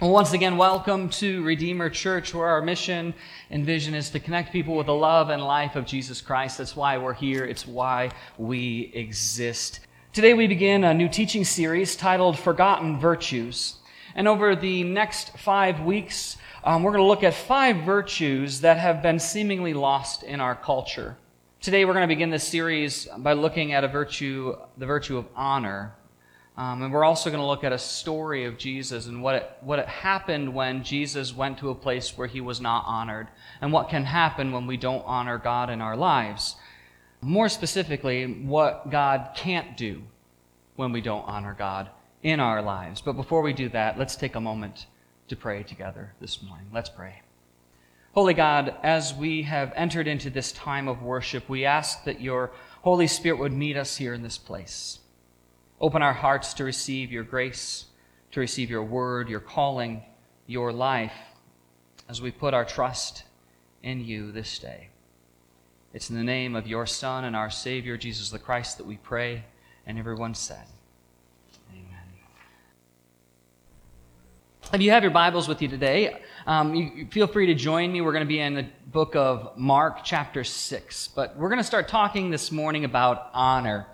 Well, once again, welcome to Redeemer Church, where our mission and vision is to connect people with the love and life of Jesus Christ. That's why we're here. It's why we exist. Today we begin a new teaching series titled Forgotten Virtues. And over the next five weeks, um, we're going to look at five virtues that have been seemingly lost in our culture. Today we're going to begin this series by looking at a virtue, the virtue of honor. Um, and we're also going to look at a story of Jesus and what it, what it happened when Jesus went to a place where he was not honored, and what can happen when we don't honor God in our lives. More specifically, what God can't do when we don't honor God in our lives. But before we do that, let's take a moment to pray together this morning. Let's pray. Holy God, as we have entered into this time of worship, we ask that your Holy Spirit would meet us here in this place. Open our hearts to receive your grace, to receive your word, your calling, your life, as we put our trust in you this day. It's in the name of your Son and our Savior, Jesus the Christ, that we pray. And everyone said, Amen. If you have your Bibles with you today, um, you, feel free to join me. We're going to be in the book of Mark, chapter 6. But we're going to start talking this morning about honor.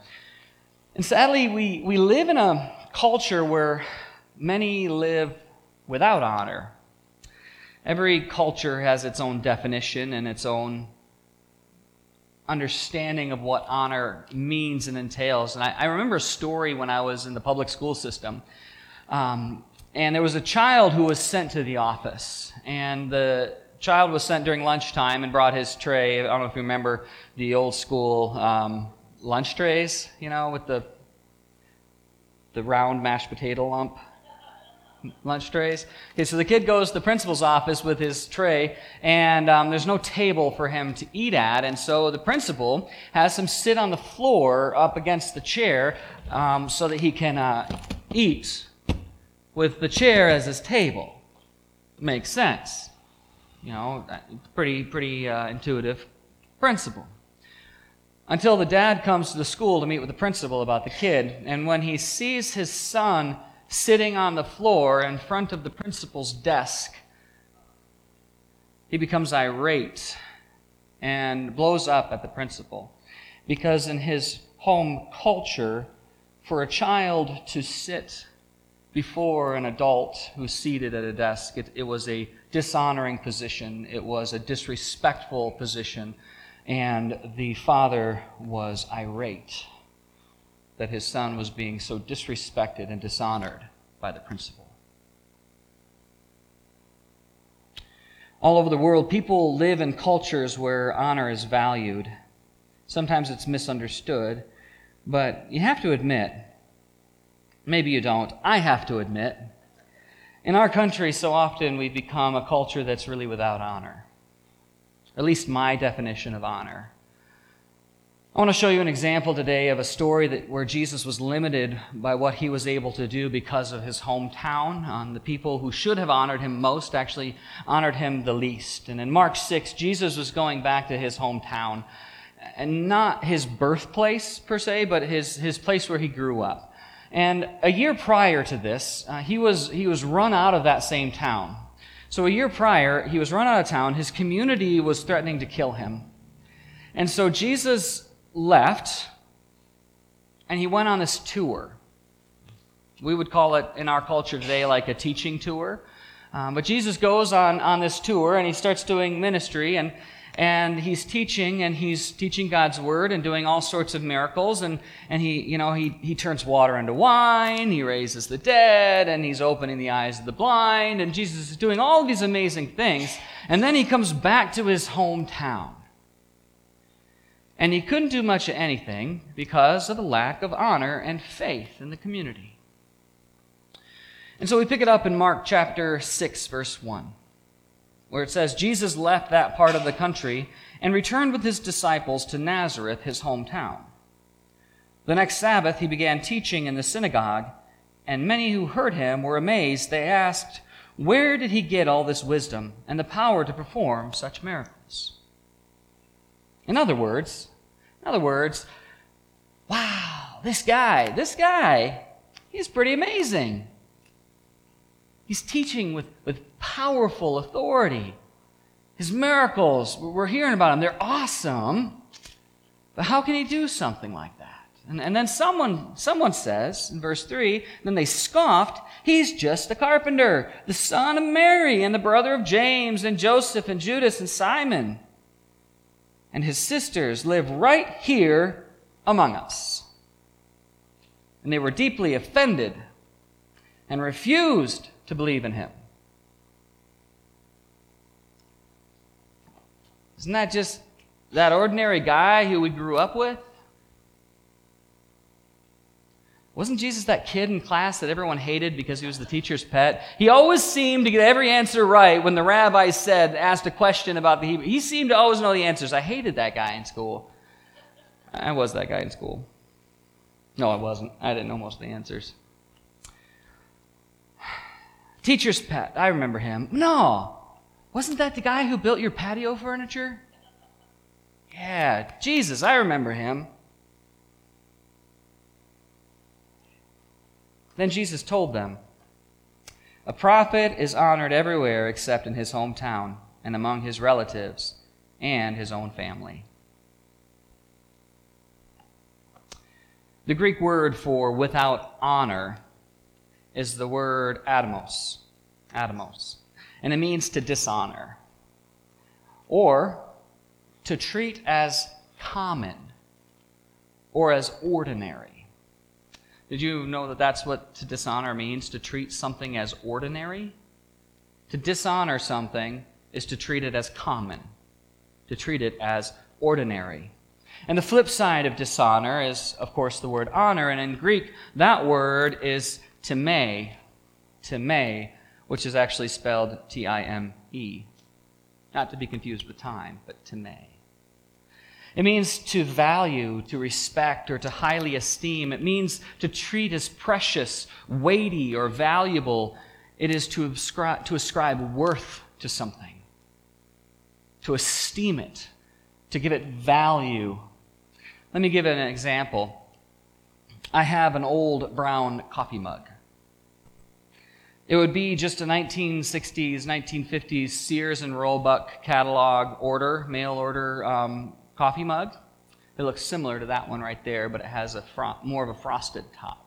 And sadly, we, we live in a culture where many live without honor. Every culture has its own definition and its own understanding of what honor means and entails. And I, I remember a story when I was in the public school system. Um, and there was a child who was sent to the office. And the child was sent during lunchtime and brought his tray. I don't know if you remember the old school um, lunch trays, you know, with the the round mashed potato lump lunch trays. Okay, so the kid goes to the principal's office with his tray, and um, there's no table for him to eat at, and so the principal has him sit on the floor up against the chair um, so that he can uh, eat with the chair as his table. Makes sense. You know, pretty pretty uh, intuitive principle until the dad comes to the school to meet with the principal about the kid. And when he sees his son sitting on the floor in front of the principal's desk, he becomes irate and blows up at the principal. Because in his home culture, for a child to sit before an adult who's seated at a desk, it, it was a dishonoring position, it was a disrespectful position and the father was irate that his son was being so disrespected and dishonored by the principal. All over the world, people live in cultures where honor is valued. Sometimes it's misunderstood, but you have to admit, maybe you don't, I have to admit, in our country, so often we've become a culture that's really without honor at least my definition of honor. I want to show you an example today of a story that, where Jesus was limited by what he was able to do because of his hometown. Um, the people who should have honored him most actually honored him the least. And in Mark 6, Jesus was going back to his hometown, and not his birthplace per se, but his, his place where he grew up. And a year prior to this, uh, he, was, he was run out of that same town. So a year prior, he was run out of town. His community was threatening to kill him. And so Jesus left and he went on this tour. We would call it in our culture today like a teaching tour. Um, but Jesus goes on, on this tour and he starts doing ministry. And and he's teaching and he's teaching God's word and doing all sorts of miracles and, and he, you know, he, he turns water into wine, he raises the dead, and he's opening the eyes of the blind, and Jesus is doing all these amazing things. And then he comes back to his hometown. And he couldn't do much of anything because of the lack of honor and faith in the community. And so we pick it up in Mark chapter 6, verse 1 where it says, Jesus left that part of the country and returned with his disciples to Nazareth, his hometown. The next Sabbath, he began teaching in the synagogue, and many who heard him were amazed. They asked, Where did he get all this wisdom and the power to perform such miracles? In other words, in other words, wow, this guy, this guy, he's pretty amazing. He's teaching with, with powerful authority. His miracles, we're hearing about them, they're awesome. But how can he do something like that? And, and then someone, someone says in verse 3, then they scoffed, he's just a carpenter, the son of Mary and the brother of James and Joseph and Judas and Simon. And his sisters live right here among us. And they were deeply offended and refused to believe in him. Isn't that just that ordinary guy who we grew up with? Wasn't Jesus that kid in class that everyone hated because he was the teacher's pet? He always seemed to get every answer right when the rabbi said, asked a question about the Hebrew. He seemed to always know the answers. I hated that guy in school. I was that guy in school. No, I wasn't. I didn't know most of the answers. Teacher's pet. I remember him. No. Wasn't that the guy who built your patio furniture? Yeah, Jesus, I remember him. Then Jesus told them, A prophet is honored everywhere except in his hometown and among his relatives and his own family. The Greek word for without honor is the word atimos. Atimos. And it means to dishonor. Or to treat as common or as ordinary. Did you know that that's what to dishonor means? To treat something as ordinary? To dishonor something is to treat it as common, to treat it as ordinary. And the flip side of dishonor is, of course, the word honor. And in Greek, that word is time, time, which is actually spelled T I M E. Not to be confused with time, but time. It means to value, to respect, or to highly esteem. It means to treat as precious, weighty, or valuable. It is to ascribe, to ascribe worth to something, to esteem it, to give it value. Let me give an example. I have an old brown coffee mug. It would be just a 1960s, 1950s Sears and Roebuck catalog order, mail order um, coffee mug. It looks similar to that one right there, but it has a fro- more of a frosted top.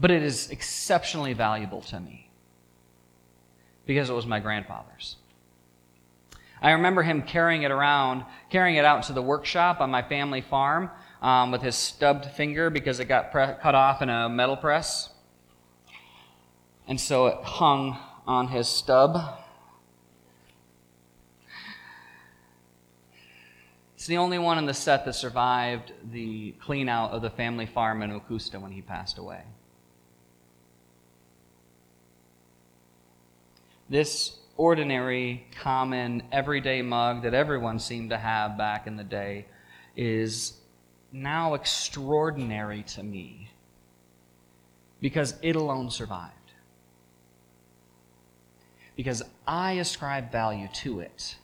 But it is exceptionally valuable to me because it was my grandfather's. I remember him carrying it around, carrying it out to the workshop on my family farm um, with his stubbed finger because it got pre- cut off in a metal press. And so it hung on his stub. It's the only one in the set that survived the clean out of the family farm in Augusta when he passed away. This ordinary, common, everyday mug that everyone seemed to have back in the day is now extraordinary to me because it alone survived. Because I ascribe value to it.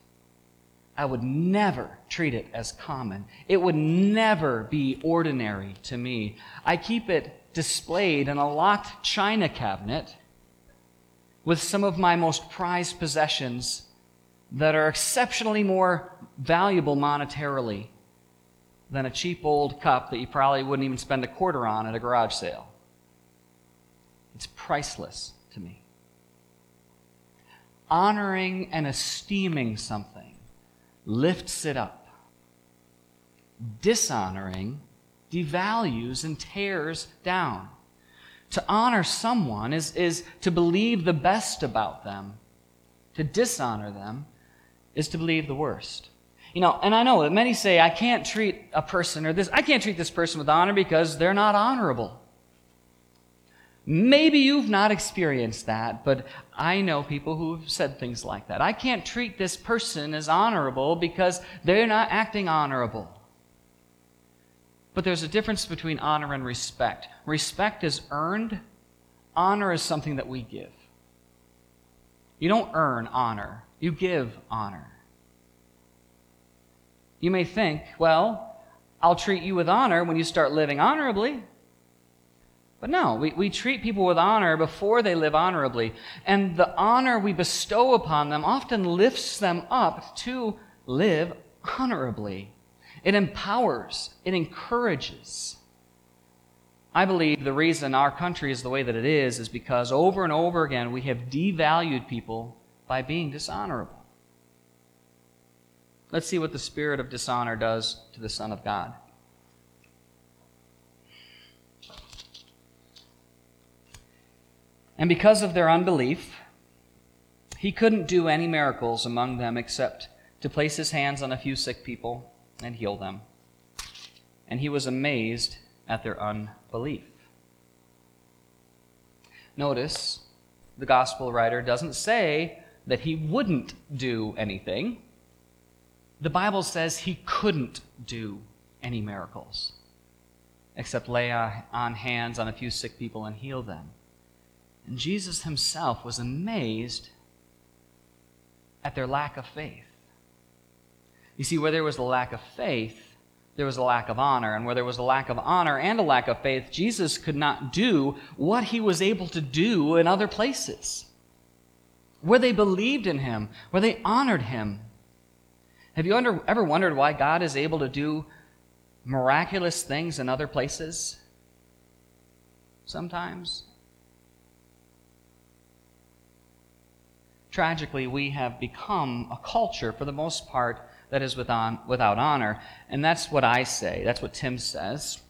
I would never treat it as common. It would never be ordinary to me. I keep it displayed in a locked china cabinet with some of my most prized possessions that are exceptionally more valuable monetarily than a cheap old cup that you probably wouldn't even spend a quarter on at a garage sale. It's priceless to me. Honoring and esteeming something lifts it up. Dishonoring devalues and tears down. To honor someone is, is to believe the best about them. To dishonor them is to believe the worst. You know, and I know that many say, I can't treat a person or this, I can't treat this person with honor because they're not honorable. Maybe you've not experienced that, but I know people who've said things like that. I can't treat this person as honorable because they're not acting honorable. But there's a difference between honor and respect. Respect is earned, honor is something that we give. You don't earn honor, you give honor. You may think, well, I'll treat you with honor when you start living honorably. But no, we, we treat people with honor before they live honorably. And the honor we bestow upon them often lifts them up to live honorably. It empowers, it encourages. I believe the reason our country is the way that it is is because over and over again we have devalued people by being dishonorable. Let's see what the spirit of dishonor does to the Son of God. And because of their unbelief, he couldn't do any miracles among them except to place his hands on a few sick people and heal them. And he was amazed at their unbelief. Notice the gospel writer doesn't say that he wouldn't do anything. The Bible says he couldn't do any miracles except lay on hands on a few sick people and heal them. And Jesus himself was amazed at their lack of faith. You see, where there was a lack of faith, there was a lack of honor. And where there was a lack of honor and a lack of faith, Jesus could not do what he was able to do in other places. Where they believed in him, where they honored him. Have you ever wondered why God is able to do miraculous things in other places? Sometimes. Tragically, we have become a culture, for the most part, that is without honor. And that's what I say. That's what Tim says.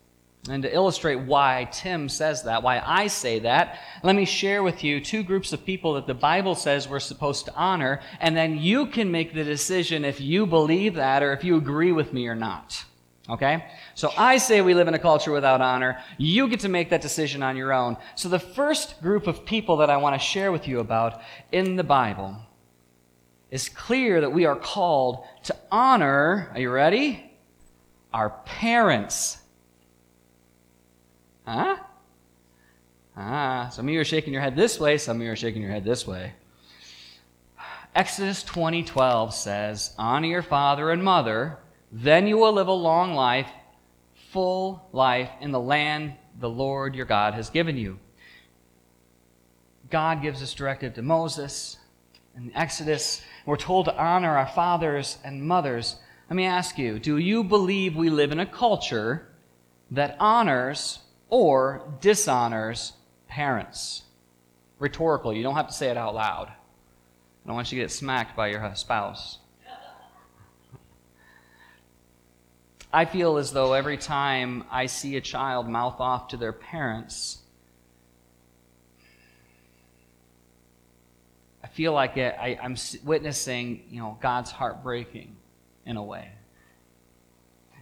And to illustrate why Tim says that, why I say that, let me share with you two groups of people that the Bible says we're supposed to honor, and then you can make the decision if you believe that or if you agree with me or not. Okay? So I say we live in a culture without honor. You get to make that decision on your own. So the first group of people that I want to share with you about in the Bible is clear that we are called to honor, are you ready? Our parents. Huh? Ah, some of you are shaking your head this way, some of you are shaking your head this way. Exodus 20:12 says, "Honor your father and mother, then you will live a long life, full life in the land the Lord your God has given you. God gives this directive to Moses in Exodus. We're told to honor our fathers and mothers. Let me ask you do you believe we live in a culture that honors or dishonors parents? Rhetorical. You don't have to say it out loud. I don't want you to get smacked by your spouse. I feel as though every time I see a child mouth off to their parents, I feel like I, am witnessing, you know, God's heart breaking in a way.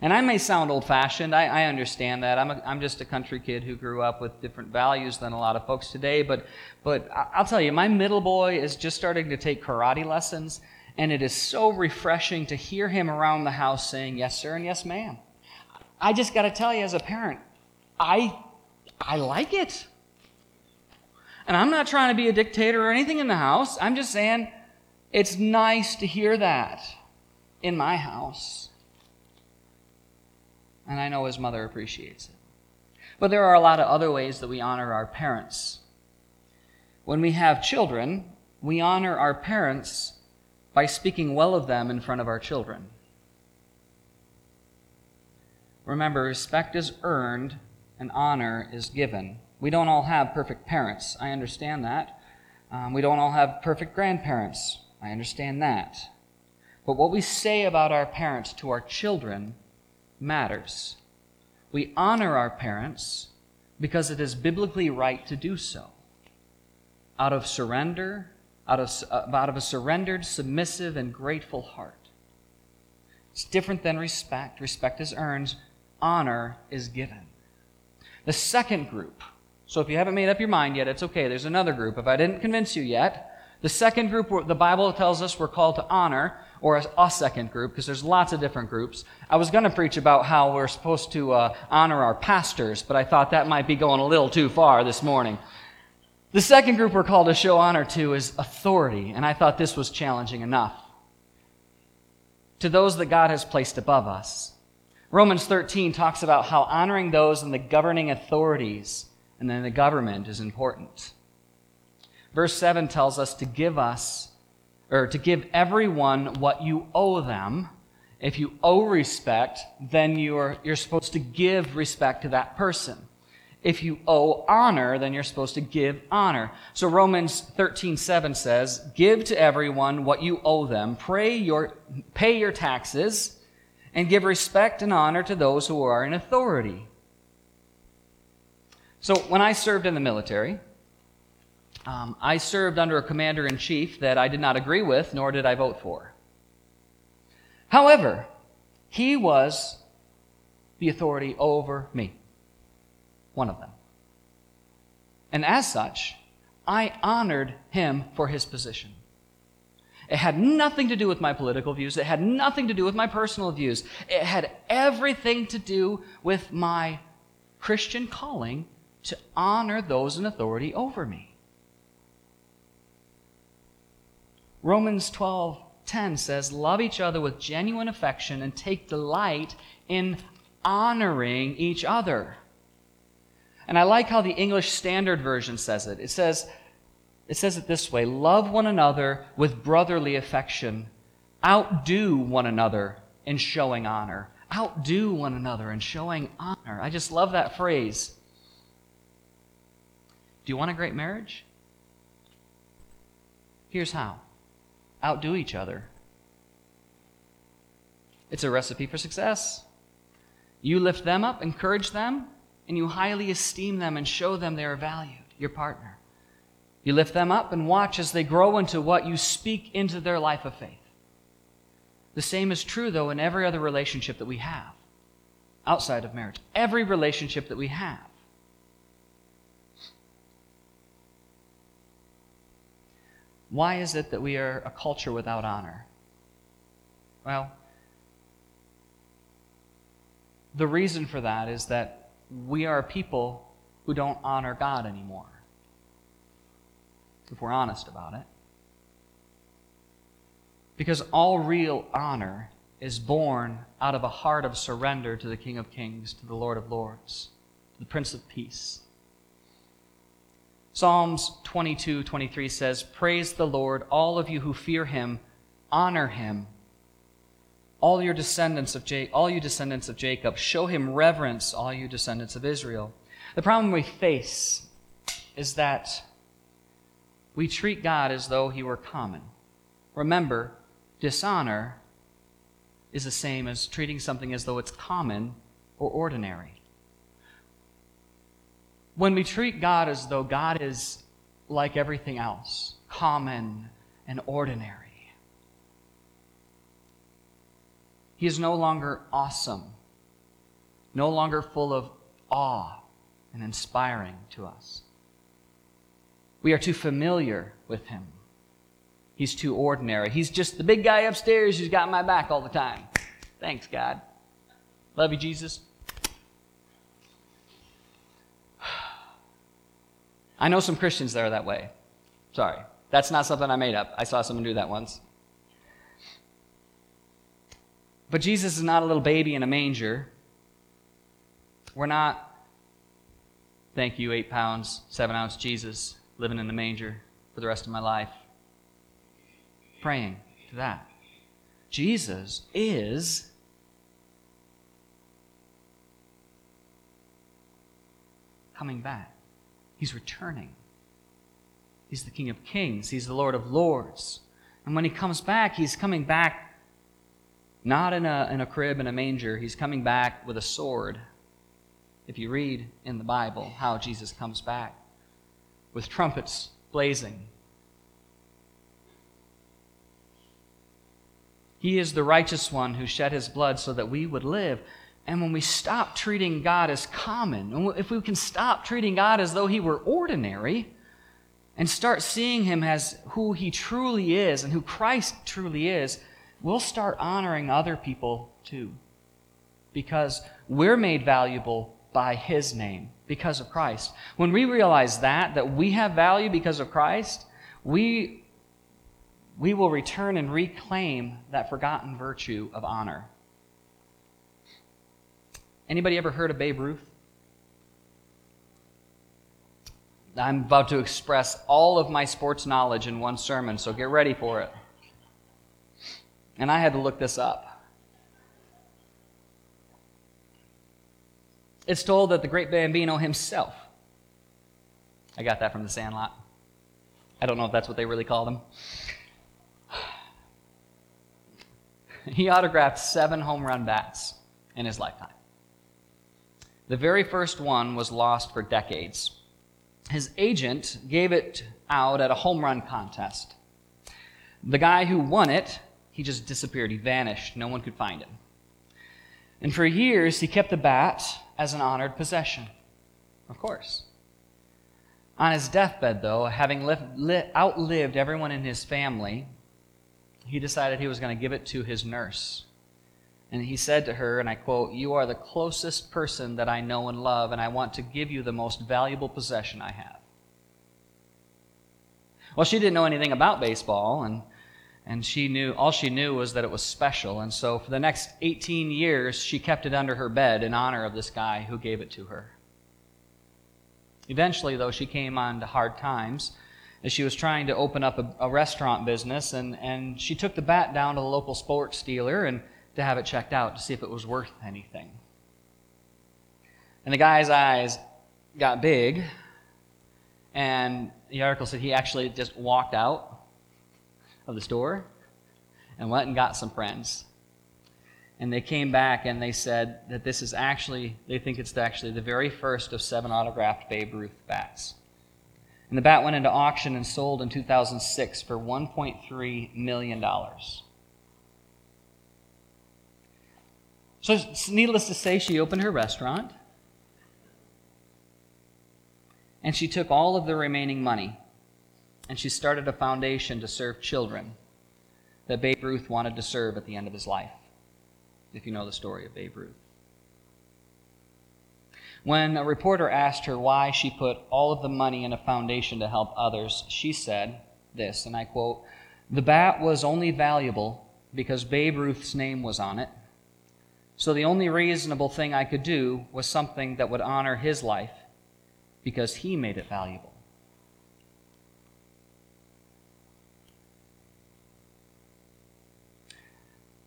And I may sound old fashioned. I, I, understand that. I'm, a, I'm just a country kid who grew up with different values than a lot of folks today. But, but I'll tell you, my middle boy is just starting to take karate lessons. And it is so refreshing to hear him around the house saying, Yes, sir, and yes, ma'am. I just got to tell you, as a parent, I, I like it. And I'm not trying to be a dictator or anything in the house. I'm just saying it's nice to hear that in my house. And I know his mother appreciates it. But there are a lot of other ways that we honor our parents. When we have children, we honor our parents by speaking well of them in front of our children. Remember, respect is earned and honor is given. We don't all have perfect parents. I understand that. Um, we don't all have perfect grandparents. I understand that. But what we say about our parents to our children matters. We honor our parents because it is biblically right to do so. Out of surrender out of, uh, out of a surrendered, submissive, and grateful heart. It's different than respect. Respect is earned, honor is given. The second group, so if you haven't made up your mind yet, it's okay. There's another group. If I didn't convince you yet, the second group, the Bible tells us we're called to honor, or a, a second group, because there's lots of different groups. I was going to preach about how we're supposed to uh, honor our pastors, but I thought that might be going a little too far this morning. The second group we're called to show honor to is authority, and I thought this was challenging enough. To those that God has placed above us. Romans 13 talks about how honoring those in the governing authorities And then the government is important. Verse 7 tells us to give us, or to give everyone what you owe them. If you owe respect, then you're, you're supposed to give respect to that person. If you owe honor, then you're supposed to give honor. So Romans 13, 7 says, Give to everyone what you owe them, pray your, pay your taxes, and give respect and honor to those who are in authority. So when I served in the military, um, I served under a commander in chief that I did not agree with, nor did I vote for. However, he was the authority over me one of them. And as such, I honored him for his position. It had nothing to do with my political views. It had nothing to do with my personal views. It had everything to do with my Christian calling to honor those in authority over me. Romans 12:10 says, "Love each other with genuine affection and take delight in honoring each other." And I like how the English Standard Version says it. It says, it says it this way Love one another with brotherly affection, outdo one another in showing honor. Outdo one another in showing honor. I just love that phrase. Do you want a great marriage? Here's how outdo each other. It's a recipe for success. You lift them up, encourage them, and you highly esteem them and show them they are valued, your partner. You lift them up and watch as they grow into what you speak into their life of faith. The same is true, though, in every other relationship that we have outside of marriage. Every relationship that we have. Why is it that we are a culture without honor? Well, the reason for that is that we are people who don't honor God anymore. If we're honest about it. Because all real honor is born out of a heart of surrender to the King of Kings, to the Lord of Lords, to the Prince of Peace. Psalms 22 23 says, Praise the Lord, all of you who fear him, honor him all your descendants of ja- all you descendants of Jacob, show him reverence, all you descendants of Israel. The problem we face is that we treat God as though he were common. Remember, dishonor is the same as treating something as though it's common or ordinary. When we treat God as though God is like everything else, common and ordinary, He is no longer awesome, no longer full of awe and inspiring to us. We are too familiar with him. He's too ordinary. He's just the big guy upstairs who's got my back all the time. Thanks, God. Love you, Jesus. I know some Christians that are that way. Sorry. That's not something I made up. I saw someone do that once. But Jesus is not a little baby in a manger. We're not, thank you, eight pounds, seven ounce Jesus living in the manger for the rest of my life. Praying to that. Jesus is coming back. He's returning. He's the King of Kings. He's the Lord of Lords. And when he comes back, he's coming back not in a, in a crib in a manger. He's coming back with a sword. If you read in the Bible how Jesus comes back with trumpets blazing. He is the righteous one who shed his blood so that we would live. And when we stop treating God as common, if we can stop treating God as though he were ordinary, and start seeing him as who he truly is and who Christ truly is, we'll start honoring other people too. Because we're made valuable by His name, because of Christ. When we realize that, that we have value because of Christ, we, we will return and reclaim that forgotten virtue of honor. Anybody ever heard of Babe Ruth? I'm about to express all of my sports knowledge in one sermon, so get ready for it. And I had to look this up. It's told that the great Bambino himself, I got that from the Sandlot. I don't know if that's what they really called him. He autographed seven home run bats in his lifetime. The very first one was lost for decades. His agent gave it out at a home run contest. The guy who won it, he just disappeared. He vanished. No one could find him. And for years, he kept the bat as an honored possession. Of course. On his deathbed, though, having lived, outlived everyone in his family, he decided he was going to give it to his nurse. And he said to her, and I quote, You are the closest person that I know and love, and I want to give you the most valuable possession I have. Well, she didn't know anything about baseball, and, and she knew all she knew was that it was special. And so for the next 18 years, she kept it under her bed in honor of this guy who gave it to her. Eventually, though, she came on to hard times as she was trying to open up a, a, restaurant business, and, and she took the bat down to the local sports dealer and to have it checked out to see if it was worth anything. And the guy's eyes got big, and the article said he actually just walked out of the store and went and got some friends. And they came back and they said that this is actually, they think it's actually the very first of seven autographed Babe Ruth bats. And the bat went into auction and sold in 2006 for $1.3 million. So, needless to say, she opened her restaurant and she took all of the remaining money and she started a foundation to serve children that Babe Ruth wanted to serve at the end of his life, if you know the story of Babe Ruth. When a reporter asked her why she put all of the money in a foundation to help others, she said this, and I quote The bat was only valuable because Babe Ruth's name was on it. So the only reasonable thing I could do was something that would honor his life because he made it valuable.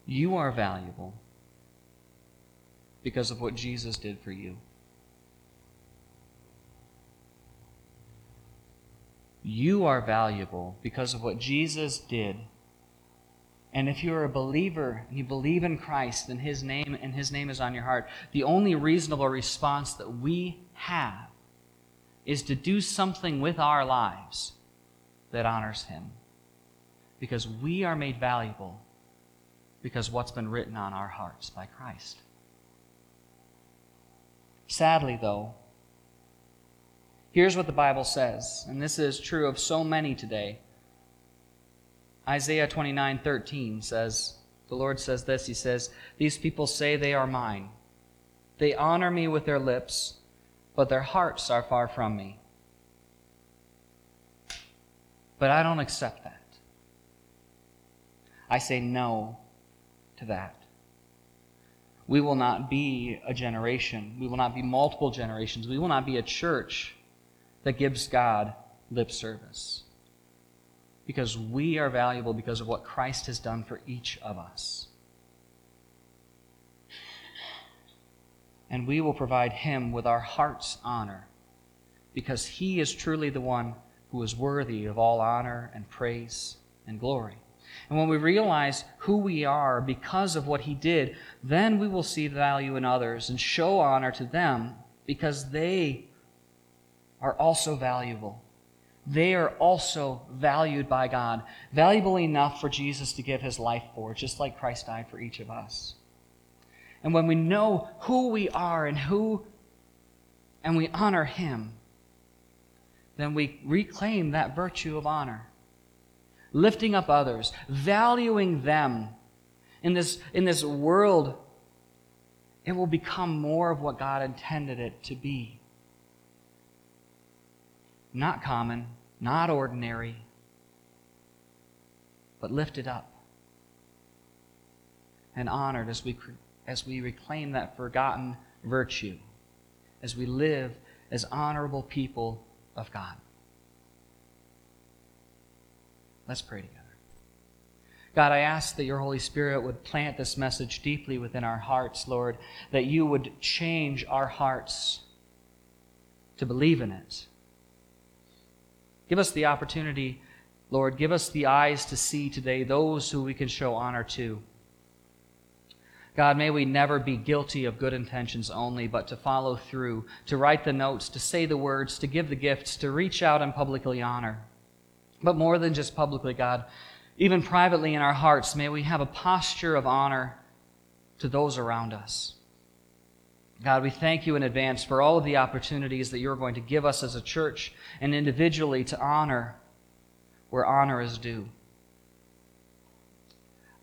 You are valuable because of what Jesus did for you. You are valuable because of what Jesus did. And if you're a believer and you believe in Christ and his name and his name is on your heart, the only reasonable response that we have is to do something with our lives that honors him. Because we are made valuable because what's been written on our hearts by Christ. Sadly, though, Here's what the Bible says, and this is true of so many today. Isaiah 29 13 says, The Lord says this He says, These people say they are mine. They honor me with their lips, but their hearts are far from me. But I don't accept that. I say no to that. We will not be a generation. We will not be multiple generations. We will not be a church that gives God lip service. Because we are valuable because of what Christ has done for each of us. And we will provide him with our heart's honor because he is truly the one who is worthy of all honor and praise and glory. And when we realize who we are because of what he did, then we will see value in others and show honor to them because they are also valuable. They are also valued by God, valuable enough for Jesus to give his life for, just like Christ died for each of us. And when we know who we are and who and we honor him, then we reclaim that virtue of honor. Lifting up others, valuing them in this, in this world, it will become more of what God intended it to be not common, not ordinary, but lifted up and honored as we, as we reclaim that forgotten virtue, as we live as honorable people of God. Let's pray together. God, I ask that your Holy Spirit would plant this message deeply within our hearts, Lord, that you would change our hearts to believe in it. Give us the opportunity, Lord, give us the eyes to see today those who we can show honor to. God, may we never be guilty of good intentions only, but to follow through, to write the notes, to say the words, to give the gifts, to reach out and publicly honor. But more than just publicly, God, even privately in our hearts, may we have a posture of honor to those around us. God, we thank you in advance for all of the opportunities that you're going to give us as a church and individually to honor where honor is due.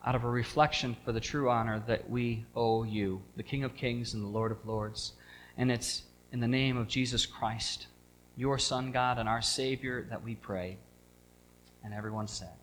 Out of a reflection for the true honor that we owe you, the King of Kings and the Lord of Lords. And it's in the name of Jesus Christ, your Son, God, and our Savior, that we pray. And everyone said,